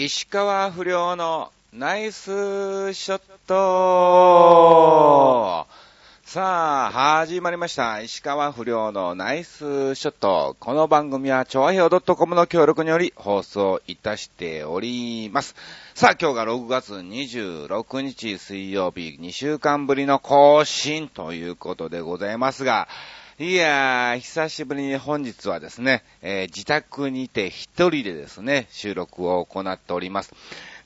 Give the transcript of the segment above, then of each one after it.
石川不良のナイスショットさあ、始まりました。石川不良のナイスショット。この番組は、超和表 .com の協力により放送いたしております。さあ、今日が6月26日水曜日、2週間ぶりの更新ということでございますが、いやー、久しぶりに本日はですね、えー、自宅にて一人でですね、収録を行っております。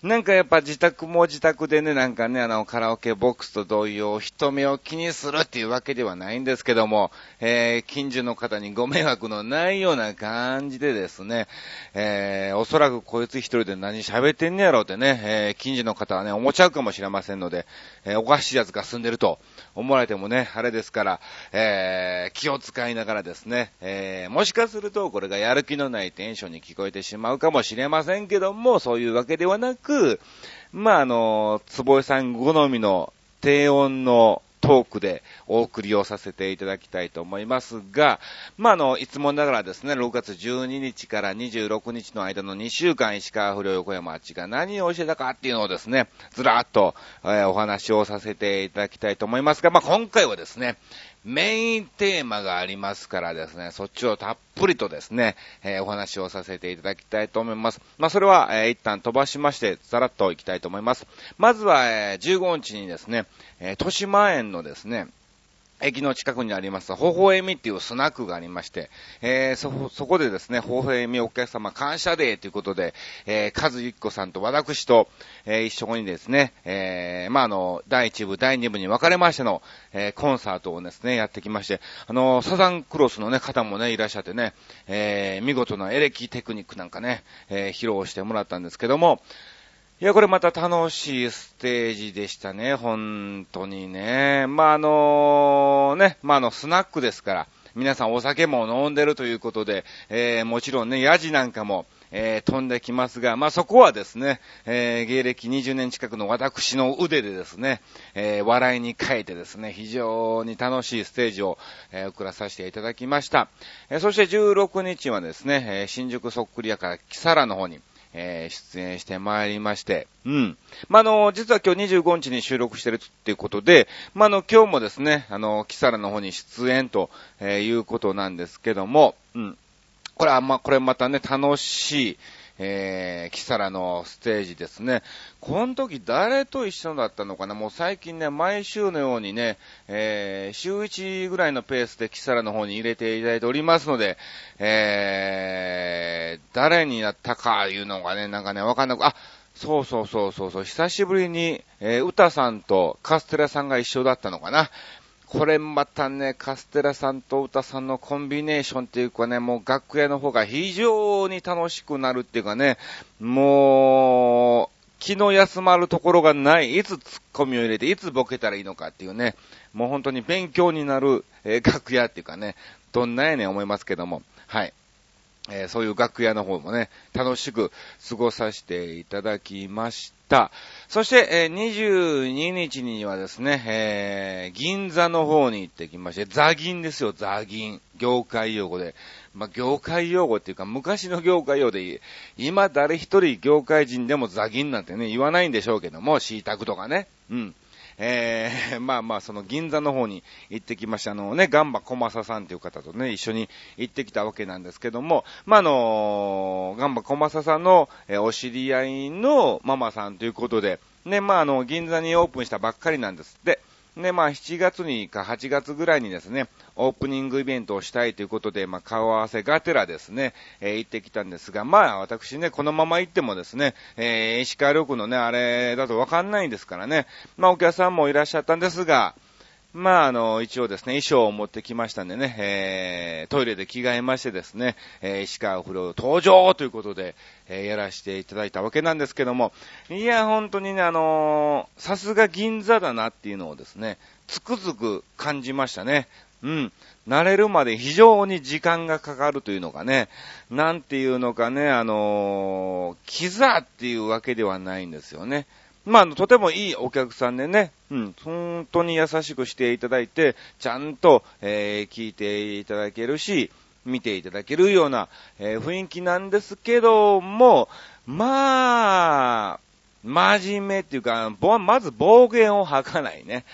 なんかやっぱ自宅も自宅でね、なんかね、あの、カラオケボックスと同様、人目を気にするっていうわけではないんですけども、えー、近所の方にご迷惑のないような感じでですね、えー、おそらくこいつ一人で何喋ってんねやろうってね、えー、近所の方はね、思っちゃうかもしれませんので、えー、おかしいやつが住んでると思われてもね、あれですから、えー、気を使いながらですね、えー、もしかするとこれがやる気のないテンションに聞こえてしまうかもしれませんけども、そういうわけではなく、く、まあ、あの、坪井さん好みの低音のトークでお送りをさせていただきたいと思いますが、まあ、あの、いつもながらですね、6月12日から26日の間の2週間、石川不良横山町が何をしてたかっていうのをですね、ずらっと、えー、お話をさせていただきたいと思いますが、まあ、今回はですね、メインテーマがありますからですね、そっちをたっぷりとですね、えー、お話をさせていただきたいと思います。まあ、それは、えー、一旦飛ばしまして、さらっといきたいと思います。まずは、えー、15日にですね、えー、豊島園のですね、駅の近くにあります、ほほえみっていうスナックがありまして、えー、そ、そこでですね、ほほえみお客様感謝デーということで、えー、カズユッコさんと私と、えー、一緒にですね、えー、まあ、あの、第1部、第2部に分かれましての、えー、コンサートをですね、やってきまして、あの、サザンクロスのね、方もね、いらっしゃってね、えー、見事なエレキテクニックなんかね、えー、披露してもらったんですけども、いや、これまた楽しいステージでしたね、本当にね。まあ、あのね、まあ、あの、スナックですから、皆さんお酒も飲んでるということで、えー、もちろんね、ヤジなんかも、えー、飛んできますが、まあ、そこはですね、えー、芸歴20年近くの私の腕でですね、えー、笑いに変えてですね、非常に楽しいステージを、え送らさせていただきました。えそして16日はですね、え新宿そっくり屋から木更の方に、えー、出演してまいりまして、うん。まあ、の、実は今日25日に収録してるっていうことで、まあ、の、今日もですね、あの、キサラの方に出演と、えー、いうことなんですけども、うん。これは、まあ、これまたね、楽しい、えー、キサラのステージですね。この時誰と一緒だったのかな？もう最近ね、毎週のようにね、えー、週1ぐらいのペースでキサラの方に入れていただいておりますので、えー、誰になったかいうのがね、なんかね、わかんなく、あ、そうそうそうそうそう、久しぶりに、えー、歌さんとカステラさんが一緒だったのかな。これまたね、カステラさんと歌さんのコンビネーションっていうかね、もう楽屋の方が非常に楽しくなるっていうかね、もう、気の休まるところがない、いつツッコミを入れて、いつボケたらいいのかっていうね、もう本当に勉強になる、えー、楽屋っていうかね、どんなやねん思いますけども、はい。えー、そういう楽屋の方もね、楽しく過ごさせていただきました。そして、えー、22日にはですね、えー、銀座の方に行ってきまして、ザ銀ですよ、ザ銀。業界用語で。まあ、業界用語っていうか、昔の業界用語で、今誰一人業界人でもザ銀なんてね、言わないんでしょうけども、シータクとかね。うん。えー、まあまあ、その銀座の方に行ってきました。あのね、ガンバ小正さんという方とね、一緒に行ってきたわけなんですけども、まああの、ガンバ小正さんの、えー、お知り合いのママさんということで、ね、まああの、銀座にオープンしたばっかりなんですって。で、まあ、7月にか8月ぐらいにですね、オープニングイベントをしたいということで、まあ、顔合わせがてらですね、えー、行ってきたんですが、まあ、私ね、このまま行ってもですね、えー、石川緑のね、あれだとわかんないんですからね、まあ、お客さんもいらっしゃったんですが、まあ、あの、一応ですね、衣装を持ってきましたんでね、えー、トイレで着替えましてですね、えー、石川不良登場ということで、えー、やらせていただいたわけなんですけども、いや、本当にね、あのー、さすが銀座だなっていうのをですね、つくづく感じましたね。うん。慣れるまで非常に時間がかかるというのがね、なんていうのかね、あのー、キザっていうわけではないんですよね。まあ、とてもいいお客さんでね、うん、本当に優しくしていただいて、ちゃんと、えー、聞いていただけるし、見ていただけるような、えー、雰囲気なんですけども、まあ、真面目っていうか、まず暴言を吐かないね。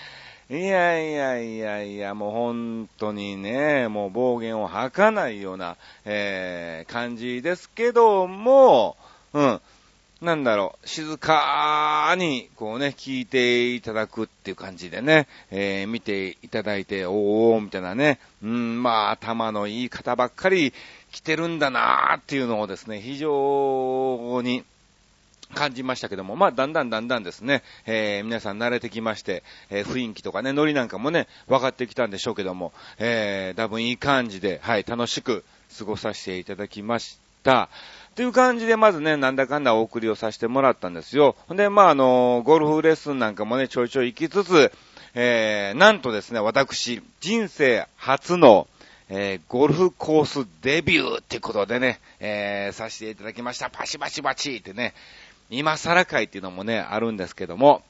いやいやいやいや、もう本当にね、もう暴言を吐かないような、えー、感じですけども、うん。なんだろう、静かに、こうね、聞いていただくっていう感じでね、えー、見ていただいて、おー、みたいなね、うん、まあ、頭のいい方ばっかり来てるんだなーっていうのをですね、非常に、感じましたけども、まあ、だんだんだんだんですね、えー、皆さん慣れてきまして、えー、雰囲気とかね、ノリなんかもね、分かってきたんでしょうけども、えー、多分いい感じで、はい、楽しく過ごさせていただきました。という感じで、まずね、なんだかんだお送りをさせてもらったんですよ。ほんで、まあ、あの、ゴルフレッスンなんかもね、ちょいちょい行きつつ、えー、なんとですね、私、人生初の、えー、ゴルフコースデビューってことでね、えー、させていただきました。パシパシパチってね、今更会っていうのもね、あるんですけども、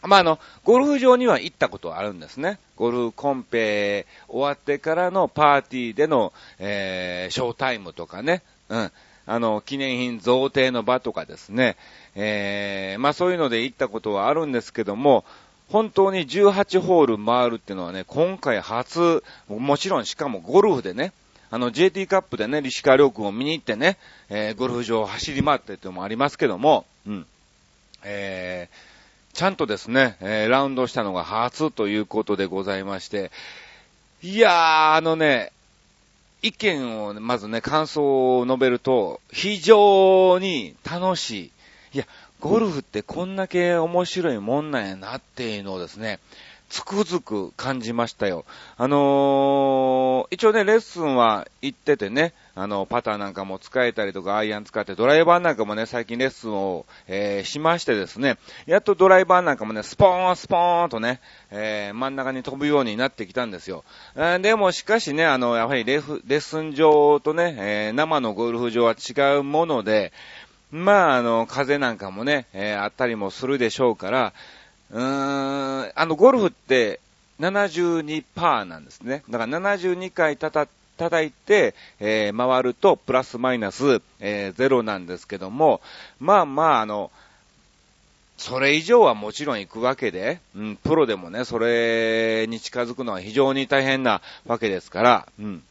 まあ、あの、ゴルフ場には行ったことあるんですね。ゴルフコンペ終わってからのパーティーでの、えー、ショータイムとかね、うん。あの、記念品贈呈の場とかですね、えー、まあそういうので行ったことはあるんですけども、本当に18ホール回るっていうのはね、今回初、もちろんしかもゴルフでね、あの JT カップでね、西川亮君を見に行ってね、えー、ゴルフ場を走り回ってっていうのもありますけども、うん。えー、ちゃんとですね、えー、ラウンドしたのが初ということでございまして、いやー、あのね、意見を、まずね、感想を述べると、非常に楽しい。いや、ゴルフってこんだけ面白いもんなんやなっていうのをですね、つくづく感じましたよ。あのー、一応ね、レッスンは行っててね、あの、パターなんかも使えたりとか、アイアン使ってドライバーなんかもね、最近レッスンを、えー、しましてですね、やっとドライバーなんかもね、スポーン、スポーンとね、えー、真ん中に飛ぶようになってきたんですよ。えー、でも、しかしね、あの、やはりレフレッスン場とね、えー、生のゴルフ場は違うもので、まあ、あの、風なんかもね、えー、あったりもするでしょうから、うーん、あの、ゴルフって72%なんですね。だから72回たた、叩いて、えー、回ると、プラスマイナス、えー、ゼロなんですけども、まあまあ、あの、それ以上はもちろん行くわけで、うん、プロでもね、それに近づくのは非常に大変なわけですから、うん。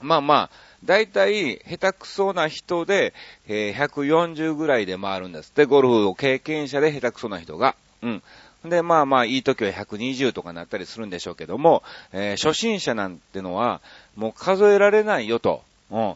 まあまあ、大体、下手くそな人で、えー、140ぐらいで回るんです。で、ゴルフを経験者で下手くそな人が。うん。で、まあまあ、いい時は120とかなったりするんでしょうけども、えー、初心者なんてのは、もう数えられないよと。うん。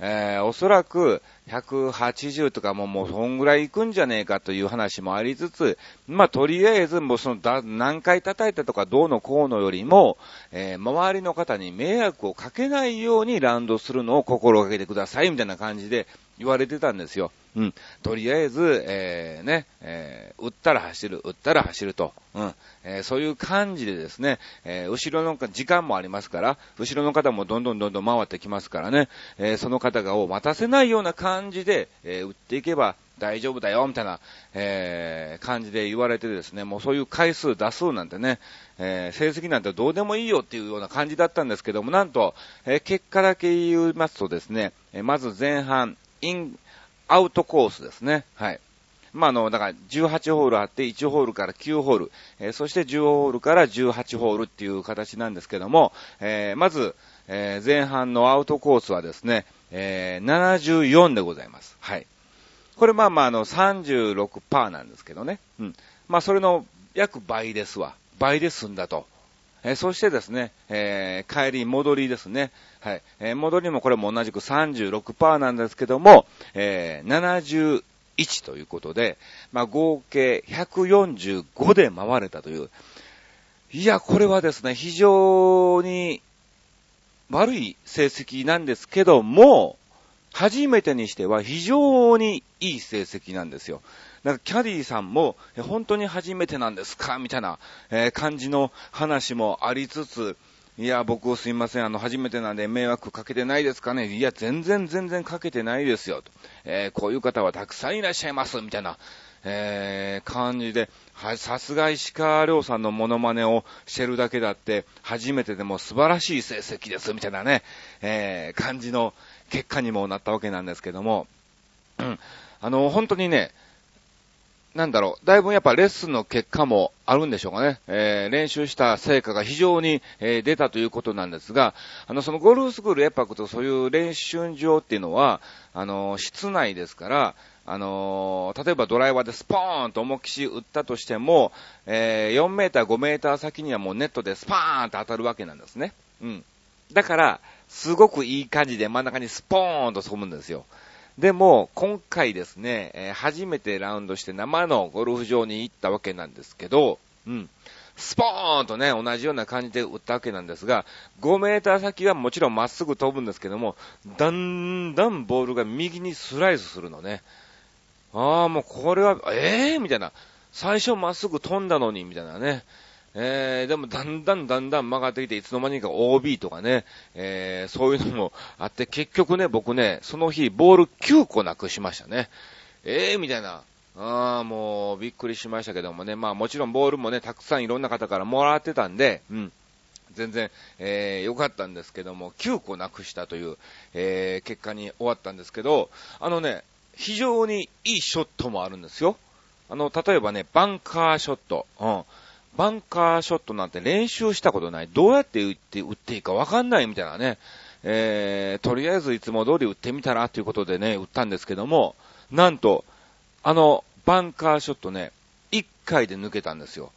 えー、おそらく180とかももうそんぐらい行くんじゃねえかという話もありつつ、まあとりあえずもうそのだ何回叩いたとかどうのこうのよりも、えー、周りの方に迷惑をかけないようにランドするのを心がけてくださいみたいな感じで言われてたんですよ。うん。とりあえず、えー、ね、えー、打ったら走る、打ったら走ると。うん。えー、そういう感じでですね、えー、後ろの、時間もありますから、後ろの方もどんどんどんどん回ってきますからね、えー、その方がを待たせないような感じで、えー、打っていけば大丈夫だよ、みたいな、えー、感じで言われてですね、もうそういう回数打数なんてね、えー、成績なんてどうでもいいよっていうような感じだったんですけども、なんと、えー、結果だけ言いますとですね、えまず前半、イン、アウトコースですね。はい。まあ、あの、だから18ホールあって1ホールから9ホール、えー、そして10ホールから18ホールっていう形なんですけども、えー、まず、えー、前半のアウトコースはですね、えー、74でございます。はい。これまあまああの36%なんですけどね。うん。まあそれの約倍ですわ。倍で済んだと。え、そしてですね、えー、帰り戻りですね。はい。えー、戻りもこれも同じく36%なんですけども、えー、71ということで、まあ合計145で回れたという。いや、これはですね、非常に悪い成績なんですけども、初めてにしては非常にいい成績なんですよ。なんかキャディーさんも、本当に初めてなんですか？みたいな、え、感じの話もありつつ、いや、僕すいません、あの、初めてなんで迷惑かけてないですかね？いや、全然全然かけてないですよ、と。えー、こういう方はたくさんいらっしゃいます、みたいな、えー、感じで、は、さすが石川亮さんのモノマネをしてるだけだって、初めてでも素晴らしい成績です、みたいなね、えー、感じの結果にもなったわけなんですけども、うん。あの、本当にね、なんだろう、だいぶやっぱレッスンの結果もあるんでしょうかね。えー、練習した成果が非常に、えー、出たということなんですが、あの、そのゴルフスクールエパクとそういう練習場っていうのは、あの、室内ですから、あの、例えばドライバーでスポーンと思いっきし打ったとしても、えー、4メーター、5メーター先にはもうネットでスパーンと当たるわけなんですね。うん。だから、すごくいい感じで真ん中にスポーンと飛ぶんですよ。でも、今回ですね、えー、初めてラウンドして生のゴルフ場に行ったわけなんですけど、うん。スポーンとね、同じような感じで打ったわけなんですが、5メーター先はもちろんまっすぐ飛ぶんですけども、だんだんボールが右にスライスするのね。ああ、もうこれは、ええー、みたいな。最初まっすぐ飛んだのに、みたいなね。えー、でもだんだんだんだん曲がってきて、いつの間にか OB とかね、えー、そういうのもあって、結局ね、僕ね、その日、ボール9個なくしましたね。ええー、みたいな。ああ、もう、びっくりしましたけどもね。まあもちろんボールもね、たくさんいろんな方からもらってたんで、うん。全然、えー、良かったんですけども、9個なくしたという、えー、結果に終わったんですけど、あのね、非常にいいショットもあるんですよ。あの、例えばね、バンカーショット。うん。バンカーショットなんて練習したことない。どうやって打って打っていいかわかんないみたいなね。えー、とりあえずいつも通り打ってみたらということでね、打ったんですけども、なんと、あの、バンカーショットね、1回で抜けたんですよ。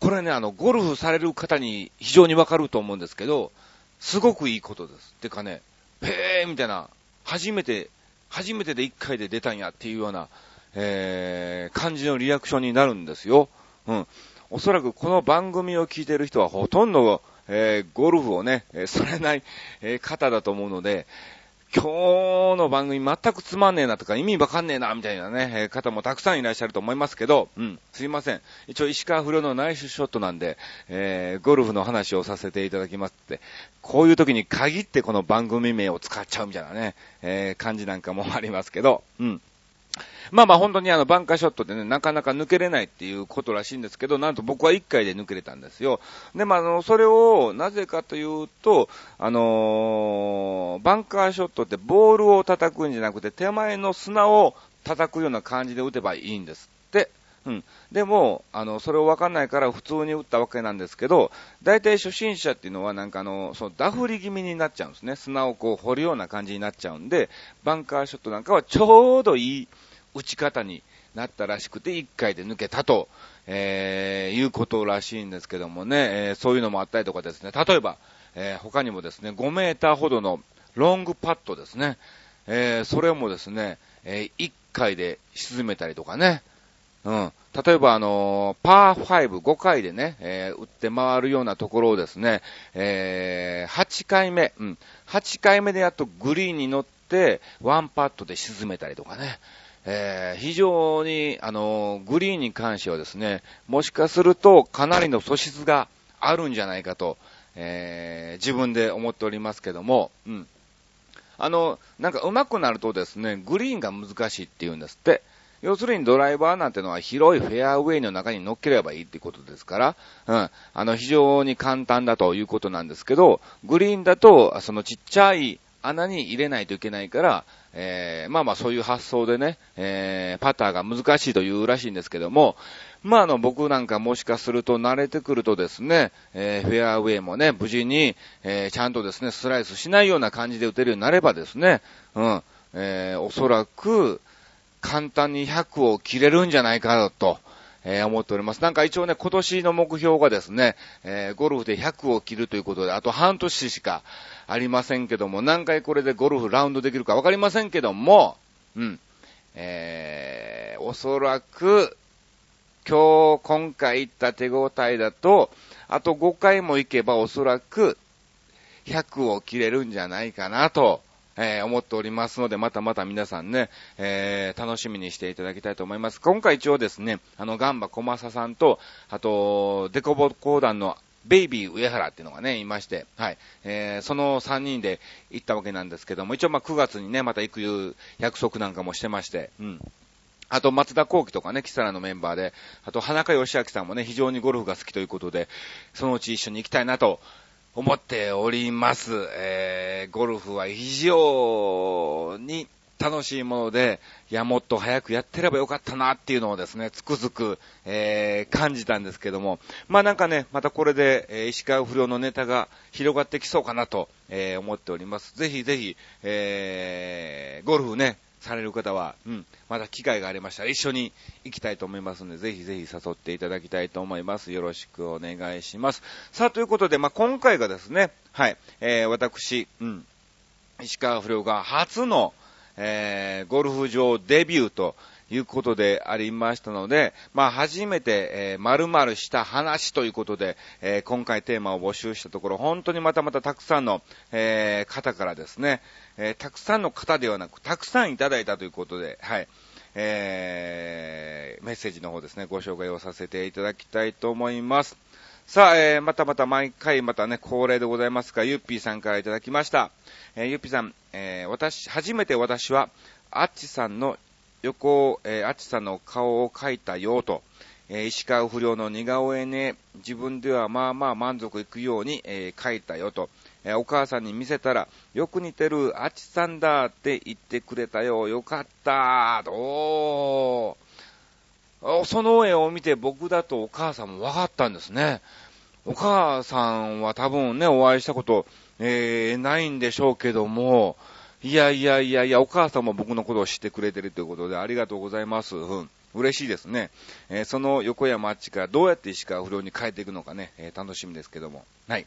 これね、あの、ゴルフされる方に非常にわかると思うんですけど、すごくいいことです。てかね、ペーみたいな、初めて、初めてで1回で出たんやっていうような、えー、感じのリアクションになるんですよ。うん。おそらくこの番組を聞いてる人はほとんど、えー、ゴルフをね、えー、されない、えー、方だと思うので、今日の番組全くつまんねえなとか意味わかんねえなみたいなね、えー、方もたくさんいらっしゃると思いますけど、うん、すいません。一応石川不良のナイスショットなんで、えー、ゴルフの話をさせていただきますって、こういう時に限ってこの番組名を使っちゃうみたいなね、えー、感じなんかもありますけど、うん。まあまあ本当にあのバンカーショットでね、なかなか抜けれないっていうことらしいんですけど、なんと僕は1回で抜けれたんですよ。で、まああの、それをなぜかというと、あのー、バンカーショットってボールを叩くんじゃなくて手前の砂を叩くような感じで打てばいいんです。うん。でも、あの、それをわかんないから普通に打ったわけなんですけど、大体初心者っていうのはなんかあの、そのダフり気味になっちゃうんですね。砂をこう掘るような感じになっちゃうんで、バンカーショットなんかはちょうどいい打ち方になったらしくて、1回で抜けたと、えー、いうことらしいんですけどもね、えー、そういうのもあったりとかですね、例えば、えー、他にもですね、5メーターほどのロングパットですね、えー、それもですね、えー、1回で沈めたりとかね、うん。例えば、あのー、パー5、5回でね、えー、打って回るようなところをですね、えー、8回目、うん。8回目でやっとグリーンに乗って、ワンパットで沈めたりとかね。えー、非常に、あの、グリーンに関してはですね、もしかするとかなりの素質があるんじゃないかと、えー、自分で思っておりますけども、うん。あの、なんか上手くなるとですね、グリーンが難しいって言うんですって。要するにドライバーなんてのは広いフェアウェイの中に乗っければいいってことですから、うん。あの、非常に簡単だということなんですけど、グリーンだと、そのちっちゃい穴に入れないといけないから、えー、まあまあそういう発想でね、えー、パターが難しいというらしいんですけども、まああの僕なんかもしかすると慣れてくるとですね、えー、フェアウェイもね、無事に、えー、ちゃんとですね、スライスしないような感じで打てるようになればですね、うん、えー、おそらく、簡単に100を切れるんじゃないかと、えー、思っております。なんか一応ね、今年の目標がですね、えー、ゴルフで100を切るということで、あと半年しかありませんけども、何回これでゴルフラウンドできるかわかりませんけども、うん。えー、おそらく、今日、今回行った手応えだと、あと5回も行けばおそらく100を切れるんじゃないかなと、えー、思っておりますので、またまた皆さんね、えー、楽しみにしていただきたいと思います。今回一応ですね、あの、ガンバ小正さんと、あと、デコボ講談のベイビー上原っていうのがね、いまして、はい。えー、その3人で行ったわけなんですけども、一応まあ9月にね、また行く約束なんかもしてまして、うん。あと、松田幸喜とかね、キサラのメンバーで、あと、花香義明さんもね、非常にゴルフが好きということで、そのうち一緒に行きたいなと思っております。えー、ゴルフは非常に楽しいもので、いや、もっと早くやってればよかったなっていうのをですね、つくづく、えー、感じたんですけども、まあなんかね、またこれで、えー、石川不良のネタが広がってきそうかなと、えー、思っております。ぜひぜひ、えー、ゴルフね、される方は、うん、また機会がありましたら一緒に行きたいと思いますので、ぜひぜひ誘っていただきたいと思います。よろしくお願いします。さあ、ということで、まあ、今回がですね、はい、えー、私、うん、石川不良が初の、えー、ゴルフ場デビューということでありましたので、まあ、初めて、えー、〇〇した話ということで、えー、今回テーマを募集したところ、本当にまたまたたくさんの、えー、方からですね、えー、たくさんの方ではなく、たくさんいただいたということで、はい。えー、メッセージの方ですね、ご紹介をさせていただきたいと思います。さあ、えー、またまた毎回またね、恒例でございますが、ゆっぴーさんからいただきました。えー、ゆっぴーさん、えー、私、初めて私は、あっちさんの横、えー、あちさんの顔を描いたよと、えー、石川不良の似顔絵ね、自分ではまあまあ満足いくように、えー、描いたよと、えー、お母さんに見せたら、よく似てるあちさんだって言ってくれたよ、よかったおー。その絵を見て僕だとお母さんも分かったんですね。お母さんは多分ね、お会いしたこと、えー、ないんでしょうけども、いやいやいやいや、お母さんも僕のことを知ってくれてるということでありがとうございます。うん。嬉しいですね。えー、その横山あっちからどうやって石川不良に変えていくのかね、えー、楽しみですけども。はい。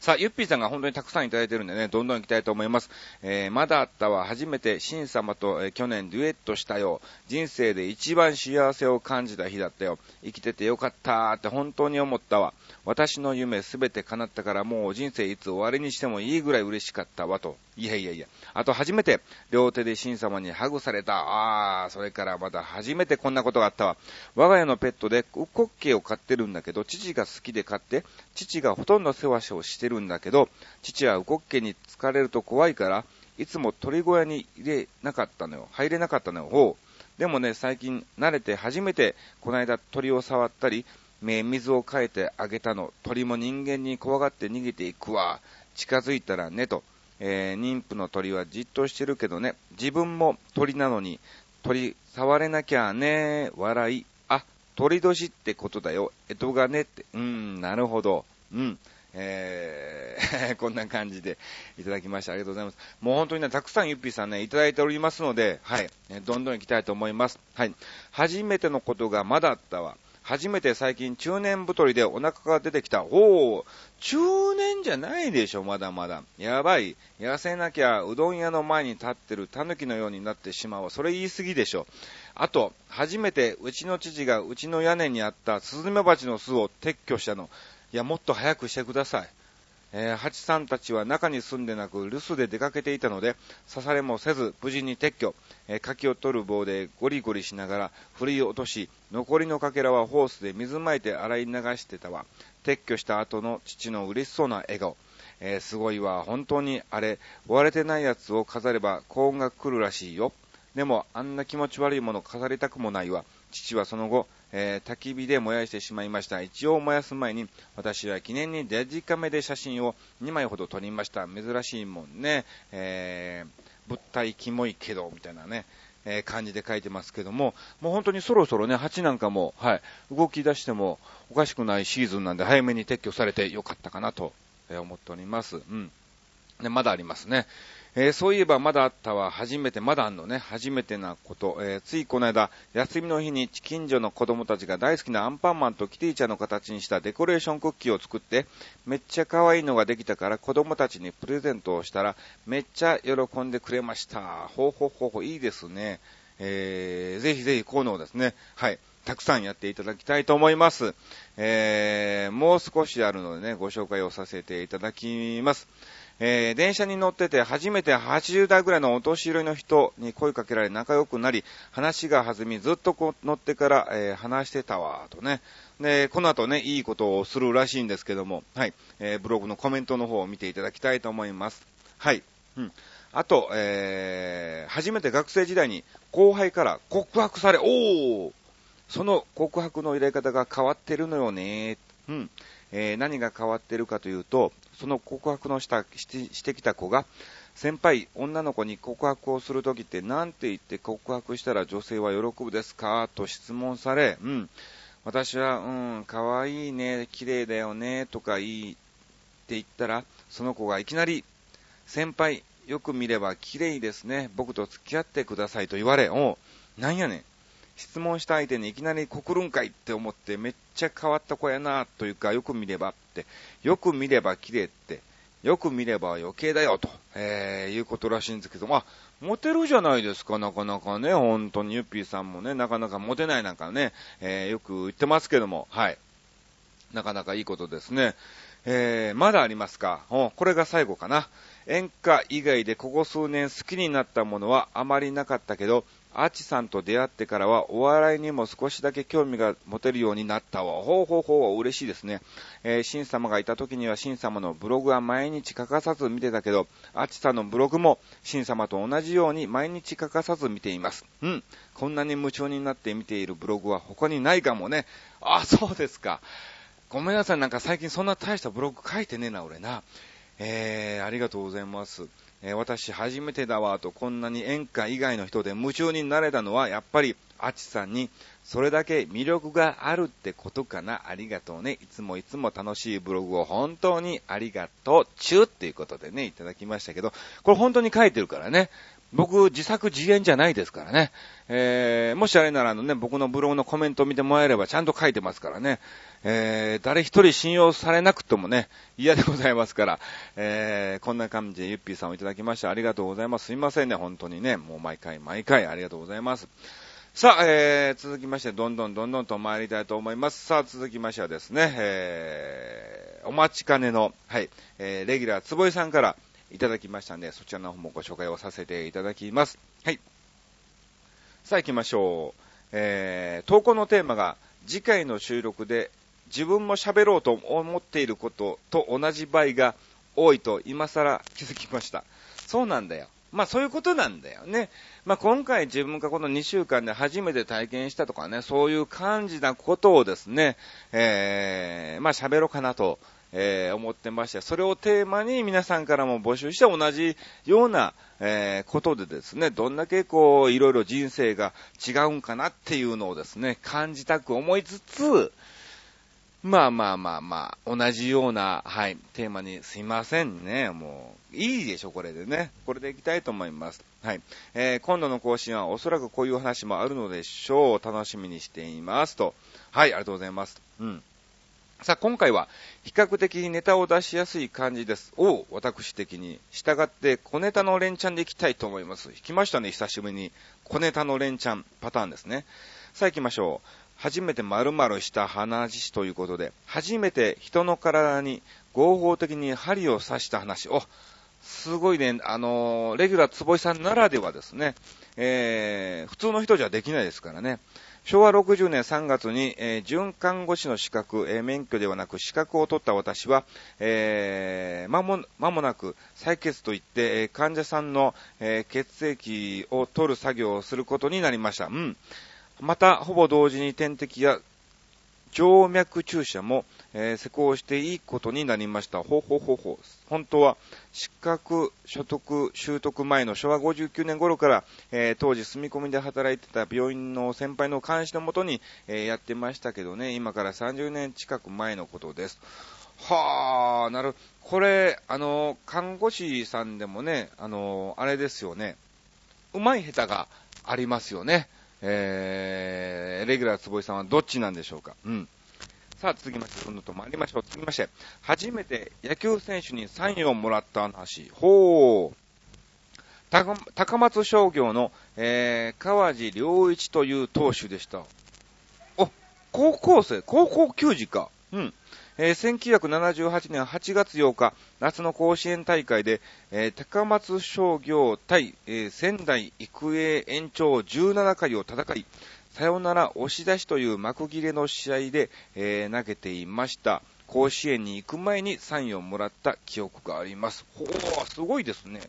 さあ、ゆっぴーさんが本当にたくさんいただいてるんでね、どんどん行きたいと思います。えー、まだあったは初めてシン様と、えー、去年デュエットしたよ。人生で一番幸せを感じた日だったよ。生きててよかったって本当に思ったわ。私の夢すべて叶ったからもう人生いつ終わりにしてもいいぐらい嬉しかったわと。いやいやいや。あと初めて両手で神様にハグされた。あー、それからまた初めてこんなことがあったわ。我が家のペットでウコッケーを飼ってるんだけど、父が好きで飼って、父がほとんど世話をしてるんだけど、父はウコッケに疲れると怖いから、いつも鳥小屋に入れなかったのよ。入れなかったのよ。ほう。でもね、最近慣れて初めてこの間鳥を触ったり、目水をかえてあげたの。鳥も人間に怖がって逃げていくわ。近づいたらねと。えー、妊婦の鳥はじっとしてるけどね。自分も鳥なのに、鳥触れなきゃね。笑い。あ、鳥年ってことだよ。えとがねって。うん、なるほど。うん。えー、こんな感じでいただきました。ありがとうございます。もう本当にね、たくさんゆっぴーさんね、いただいておりますので、はい、どんどん行きたいと思います。はい。初めてのことがまだあったわ。初めて最近中年太りでお腹が出てきた。おお、中年じゃないでしょ、まだまだ。やばい。痩せなきゃうどん屋の前に立ってる狸のようになってしまう。それ言い過ぎでしょ。あと、初めてうちの父がうちの屋根にあったスズメバチの巣を撤去したの。いや、もっと早くしてください。えー、八さんたちは中に住んでなく留守で出かけていたので、刺されもせず無事に撤去、えー、柿を取る棒でゴリゴリしながら振り落とし、残りのかけらはホースで水まいて洗い流してたわ。撤去した後の父の嬉しそうな笑顔。えー、すごいわ。本当にあれ、割れてないやつを飾れば幸運が来るらしいよ。でも、あんな気持ち悪いもの飾りたくもないわ。父はその後、えー、焚き火で燃やしてしまいました。一応燃やす前に、私は記念にデジカメで写真を2枚ほど撮りました。珍しいもんね。えー、物体キモいけど、みたいなね。えー、感じで書いてますけども、もう本当にそろそろね、蜂なんかも、はい、動き出してもおかしくないシーズンなんで早めに撤去されてよかったかなと思っております。うん。で、まだありますね。えー、そういえばまだあったわ、初めて、まだあんのね、初めてなこと、えー、ついこの間、休みの日に近所の子供たちが大好きなアンパンマンとキティちゃんの形にしたデコレーションクッキーを作って、めっちゃ可愛いのができたから子供たちにプレゼントをしたら、めっちゃ喜んでくれました。ほうほうほうほう、いいですね。えー、ぜひぜひこうのをですね、はい、たくさんやっていただきたいと思います。えー、もう少しあるのでね、ご紹介をさせていただきます。えー、電車に乗ってて初めて80代ぐらいのお年寄りの人に声かけられ仲良くなり、話が弾みずっとこう乗ってから、えー、話してたわ、とね。で、この後ね、いいことをするらしいんですけども、はい、えー、ブログのコメントの方を見ていただきたいと思います。はい。うん。あと、えー、初めて学生時代に後輩から告白され、おーその告白の入れ方が変わってるのよね。うん。えー、何が変わってるかというと、その告白のしたしてしてきた子が、先輩、女の子に告白をするときって何て言って告白したら女性は喜ぶですか？と質問され、うん。私は、うん、可愛いね、綺麗だよね、とか言、って言ったら、その子がいきなり、先輩、よく見れば綺麗ですね。僕と付き合ってくださいと言われ、おなんやねん。質問した相手にいきなり告るんかいって思ってめっちゃ変わった子やなというか、よく見ればって、よく見れば綺麗って、よく見れば余計だよ、と、えー、いうことらしいんですけど、まあ、モテるじゃないですか、なかなかね、本当にゆっぴーさんもね、なかなかモテないなんかね、えー、よく言ってますけども、はい。なかなかいいことですね。えー、まだありますか？おこれが最後かな。演歌以外でここ数年好きになったものはあまりなかったけど、アーチさんと出会ってからはお笑いにも少しだけ興味が持てるようになったわ。ほうほうほう、嬉しいですね。えー、シン様がいた時にはシン様のブログは毎日欠かさず見てたけど、アーチさんのブログもシン様と同じように毎日欠かさず見ています。うん。こんなに夢中になって見ているブログは他にないかもね。あ、そうですか。ごめんなさい、なんか最近そんな大したブログ書いてねえな、俺な。えー、ありがとうございます。え、私初めてだわとこんなに演歌以外の人で夢中になれたのはやっぱりあちさんにそれだけ魅力があるってことかな。ありがとうね。いつもいつも楽しいブログを本当にありがとう。ちゅーっていうことでね、いただきましたけど、これ本当に書いてるからね。僕、自作自演じゃないですからね。えー、もしあれならあのね、僕のブログのコメントを見てもらえればちゃんと書いてますからね。えー、誰一人信用されなくともね、嫌でございますから、えー、こんな感じでゆっぴーさんをいただきましてありがとうございます。すいませんね、本当にね。もう毎回毎回ありがとうございます。さあ、えー、続きまして、どんどんどんどんと参りたいと思います。さあ、続きましてはですね、えー、お待ちかねの、はい、えー、レギュラー、つぼいさんからいただきましたんで、そちらの方もご紹介をさせていただきます。はい。さあ、行きましょう。えー、投稿のテーマが、次回の収録で自分も喋ろうと思っていることと同じ場合が多いと今更気づきました。そうなんだよ。まあそういうことなんだよね。まあ今回自分がこの2週間で初めて体験したとかね、そういう感じなことをですね、えー、まあ喋ろうかなと、えー、思ってまして、それをテーマに皆さんからも募集して同じような、えー、ことでですね、どんだけこう、いろいろ人生が違うんかなっていうのをですね、感じたく思いつつ、まあまあまあまあ、同じような、はい、テーマにすいませんね。もう、いいでしょ、これでね。これでいきたいと思います。はい。えー、今度の更新はおそらくこういう話もあるのでしょう。楽しみにしていますと。はい、ありがとうございます。うん。さあ、今回は比較的ネタを出しやすい感じです。を、私的に。従って小ネタの連チャンでいきたいと思います。引きましたね、久しぶりに。小ネタの連チャンパターンですね。さあ行きましょう。初めて〇〇した話ということで、初めて人の体に合法的に針を刺した話。お、すごいね、あの、レギュラー坪井さんならではですね、えー、普通の人じゃできないですからね。昭和60年3月に、えー、準看護師の資格、えー、免許ではなく資格を取った私は、えー、間も、間もなく採血といって、え、患者さんの、え、血液を取る作業をすることになりました。うん。また、ほぼ同時に点滴や静脈注射も、えー、施行していいことになりました。ほほほほ。本当は、資格所得習得前の昭和59年頃から、えー、当時住み込みで働いてた病院の先輩の監視のもとに、えー、やってましたけどね、今から30年近く前のことです。はあ、なるこれ、あの、看護師さんでもね、あの、あれですよね。うまい下手がありますよね。えー、レギュラー坪井さんはどっちなんでしょうか。うん。さあ、続きまして、どんどんと参りましょう。続きまして、初めて野球選手にサインをもらった話。ほう。高松商業の、えー、川地良一という投手でした。お、高校生、高校球児か。うん。えー、1978年8月8日、夏の甲子園大会で、えー、高松商業対、えー、仙台育英延長17回を戦い、サヨナラ押し出しという幕切れの試合で、え投げていました。甲子園に行く前にサインをもらった記憶があります。ほー、すごいですね。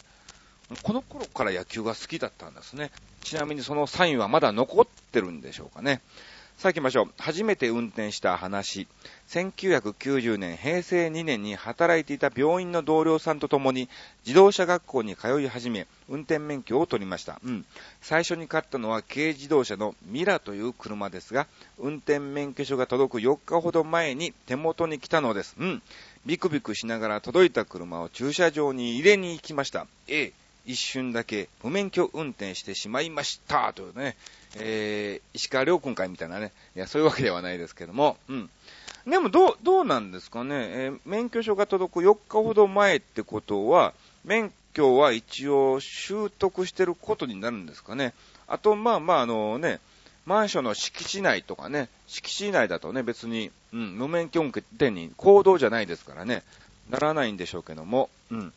この頃から野球が好きだったんですね。ちなみにそのサインはまだ残ってるんでしょうかね。さあ行きましょう。初めて運転した話。1990年、平成2年に働いていた病院の同僚さんと共に自動車学校に通い始め、運転免許を取りました。うん。最初に買ったのは軽自動車のミラという車ですが、運転免許証が届く4日ほど前に手元に来たのです。うん。ビクビクしながら届いた車を駐車場に入れに行きました。ええ。一瞬だけ無免許運転してしまいました。というね、えー、石川良君会みたいなね、いや、そういうわけではないですけども、うん。でも、どう、どうなんですかね、えー、免許証が届く4日ほど前ってことは、免許は一応習得してることになるんですかね。あと、まあまあ、あのね、マンションの敷地内とかね、敷地内だとね、別に、うん、無免許運転に行動じゃないですからね、ならないんでしょうけども、うん。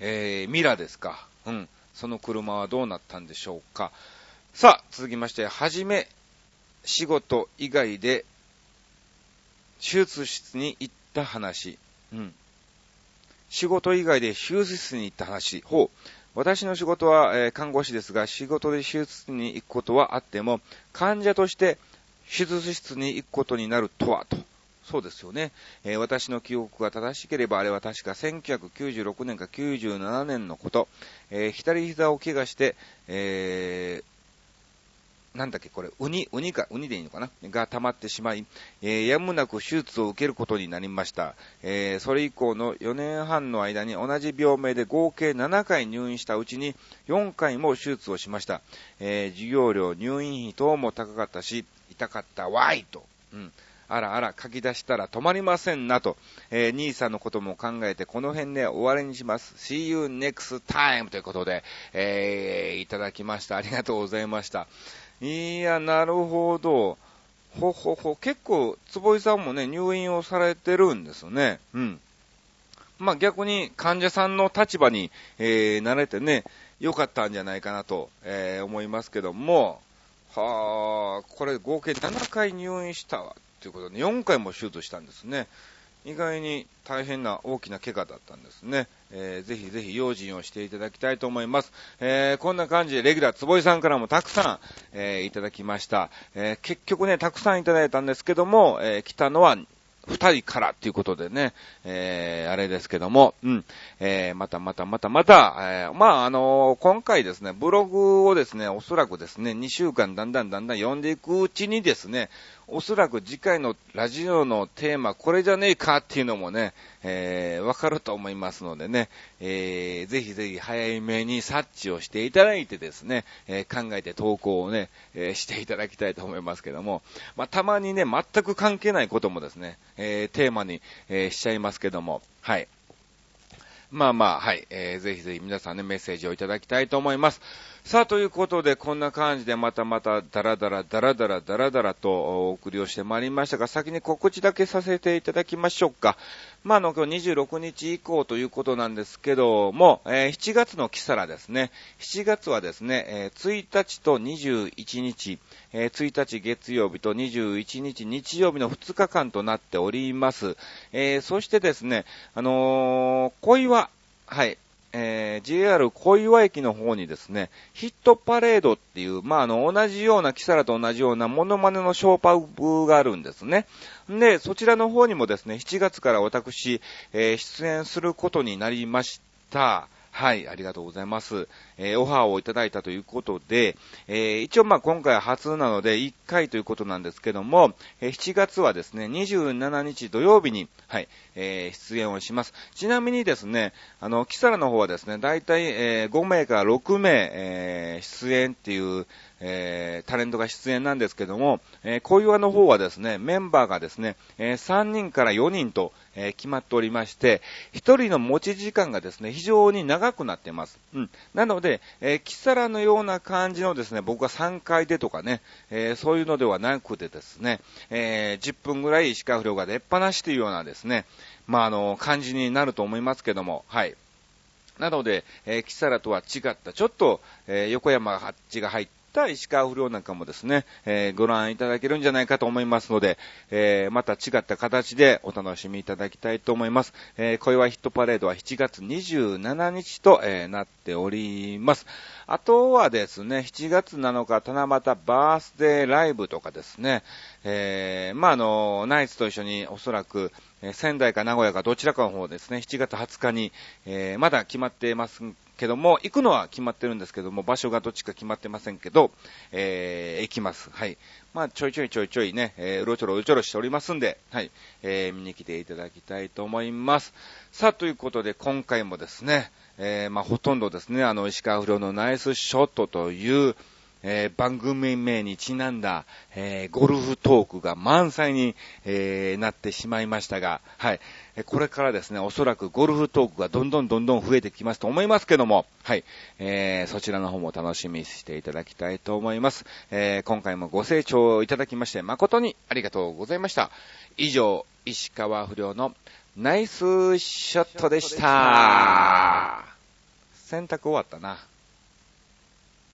えー、ミラですか。うん。その車はどうなったんでしょうか。さあ、続きまして、はじめ、仕事以外で、手術室に行った話。うん。仕事以外で手術室に行った話。ほう。私の仕事は、えー、看護師ですが、仕事で手術室に行くことはあっても、患者として手術室に行くことになるとは、と。そうですよね。えー、私の記憶が正しければ、あれは確か1996年か97年のこと。えー、左膝を怪我して、えー、なんだっけ、これ、ウニ、ウニか、ウニでいいのかな？が溜まってしまい、えー、やむなく手術を受けることになりました。えー、それ以降の4年半の間に同じ病名で合計7回入院したうちに4回も手術をしました。えー、授業料、入院費等も高かったし、痛かったわいと。うん。あらあら書き出したら止まりませんなと、えー、兄さんのことも考えてこの辺で終わりにします。See you next time ということで、えー、いただきました。ありがとうございました。いや、なるほど。ほほほ、結構、坪井さんもね、入院をされてるんですね。うん。まあ、逆に患者さんの立場に、えー、慣れてね、良かったんじゃないかなと、えー、思いますけども、はあ、これ合計7回入院したわ。ということで、4回も手術したんですね。意外に大変な大きな怪我だったんですね。えー、ぜひぜひ用心をしていただきたいと思います。えー、こんな感じでレギュラー坪井さんからもたくさん、えー、いただきました。えー、結局ね、たくさんいただいたんですけども、えー、来たのは二人からっていうことでね、えー、あれですけども、うん、えー、またまたまたまた、えー、まあ、あのー、今回ですね、ブログをですね、おそらくですね、2週間だんだんだんだん読んでいくうちにですね、おそらく次回のラジオのテーマ、これじゃねえかっていうのもね、えー、わかると思いますのでね、えー、ぜひぜひ早めに察知をしていただいてですね、えー、考えて投稿をね、えー、していただきたいと思いますけども、まあ、たまにね、全く関係ないこともですね、えー、テーマに、えー、しちゃいますけども、はい。まあまあ、はい、えー、ぜひぜひ皆さんね、メッセージをいただきたいと思います。さあ、ということで、こんな感じでまたまたダラダラダラダラダラダラとお送りをしてまいりましたが、先に告知だけさせていただきましょうか。まあ、あの、今日26日以降ということなんですけども、えー、7月のキサラですね。7月はですね、えー、1日と21日、えー、1日月曜日と21日日曜日の2日間となっております。えー、そしてですね、あのー、小岩、はい、えー、JR 小岩駅の方にですね、ヒットパレードっていう、まあ、あの、同じような、キサラと同じようなモノマネのショーパブがあるんですね。で、そちらの方にもですね、7月から私、えー、出演することになりました。はい、ありがとうございます。えー、オファーをいただいたということで、えー、一応まあ今回初なので1回ということなんですけども、えー、7月はですね、27日土曜日に、はい、え出演をします。ちなみにですね、あの、キサラの方はですね、だいたい、え5名から6名、え出演っていう、えー、タレントが出演なんですけども、えー、小岩の方はですね、メンバーがですね、えー、3人から4人と、え、決まっておりまして、1人の持ち時間がですね、非常に長くなっています。うん。なので、えー、キサラのような感じのですね、僕は3回でとかね、え、そういうのではなくてですね、え、10分ぐらい石川不良が出っ放しというようなですね、まあ、あの、感じになると思いますけども、はい。なので、えー、キサラとは違った、ちょっと、えー、横山八が入っった石川不良なんかもですね、えー、ご覧いただけるんじゃないかと思いますので、えー、また違った形でお楽しみいただきたいと思います。えー、小岩ヒットパレードは7月27日と、えー、なっております。あとはですね、7月7日、七夕バースデーライブとかですね、えー、まあ、あの、ナイツと一緒におそらく、仙台か名古屋かどちらかの方ですね、7月20日に、えー、まだ決まっていますけども、行くのは決まってるんですけども、場所がどっちか決まってませんけど、えー、行きます。はい。まあ、ちょいちょいちょいちょいね、えー、うろちょろうろちょろしておりますんで、はい、えー、見に来ていただきたいと思います。さあ、ということで、今回もですね、えー、まあ、ほとんどですね、あの、石川不良のナイスショットという、えー、番組名にちなんだ、えー、ゴルフトークが満載に、えー、なってしまいましたが、はい。これからですね、おそらくゴルフトークがどんどんどんどん増えてきますと思いますけども、はい。えー、そちらの方も楽しみにしていただきたいと思います。えー、今回もご清聴いただきまして誠にありがとうございました。以上、石川不良のナイスショットでした。洗濯終わったな。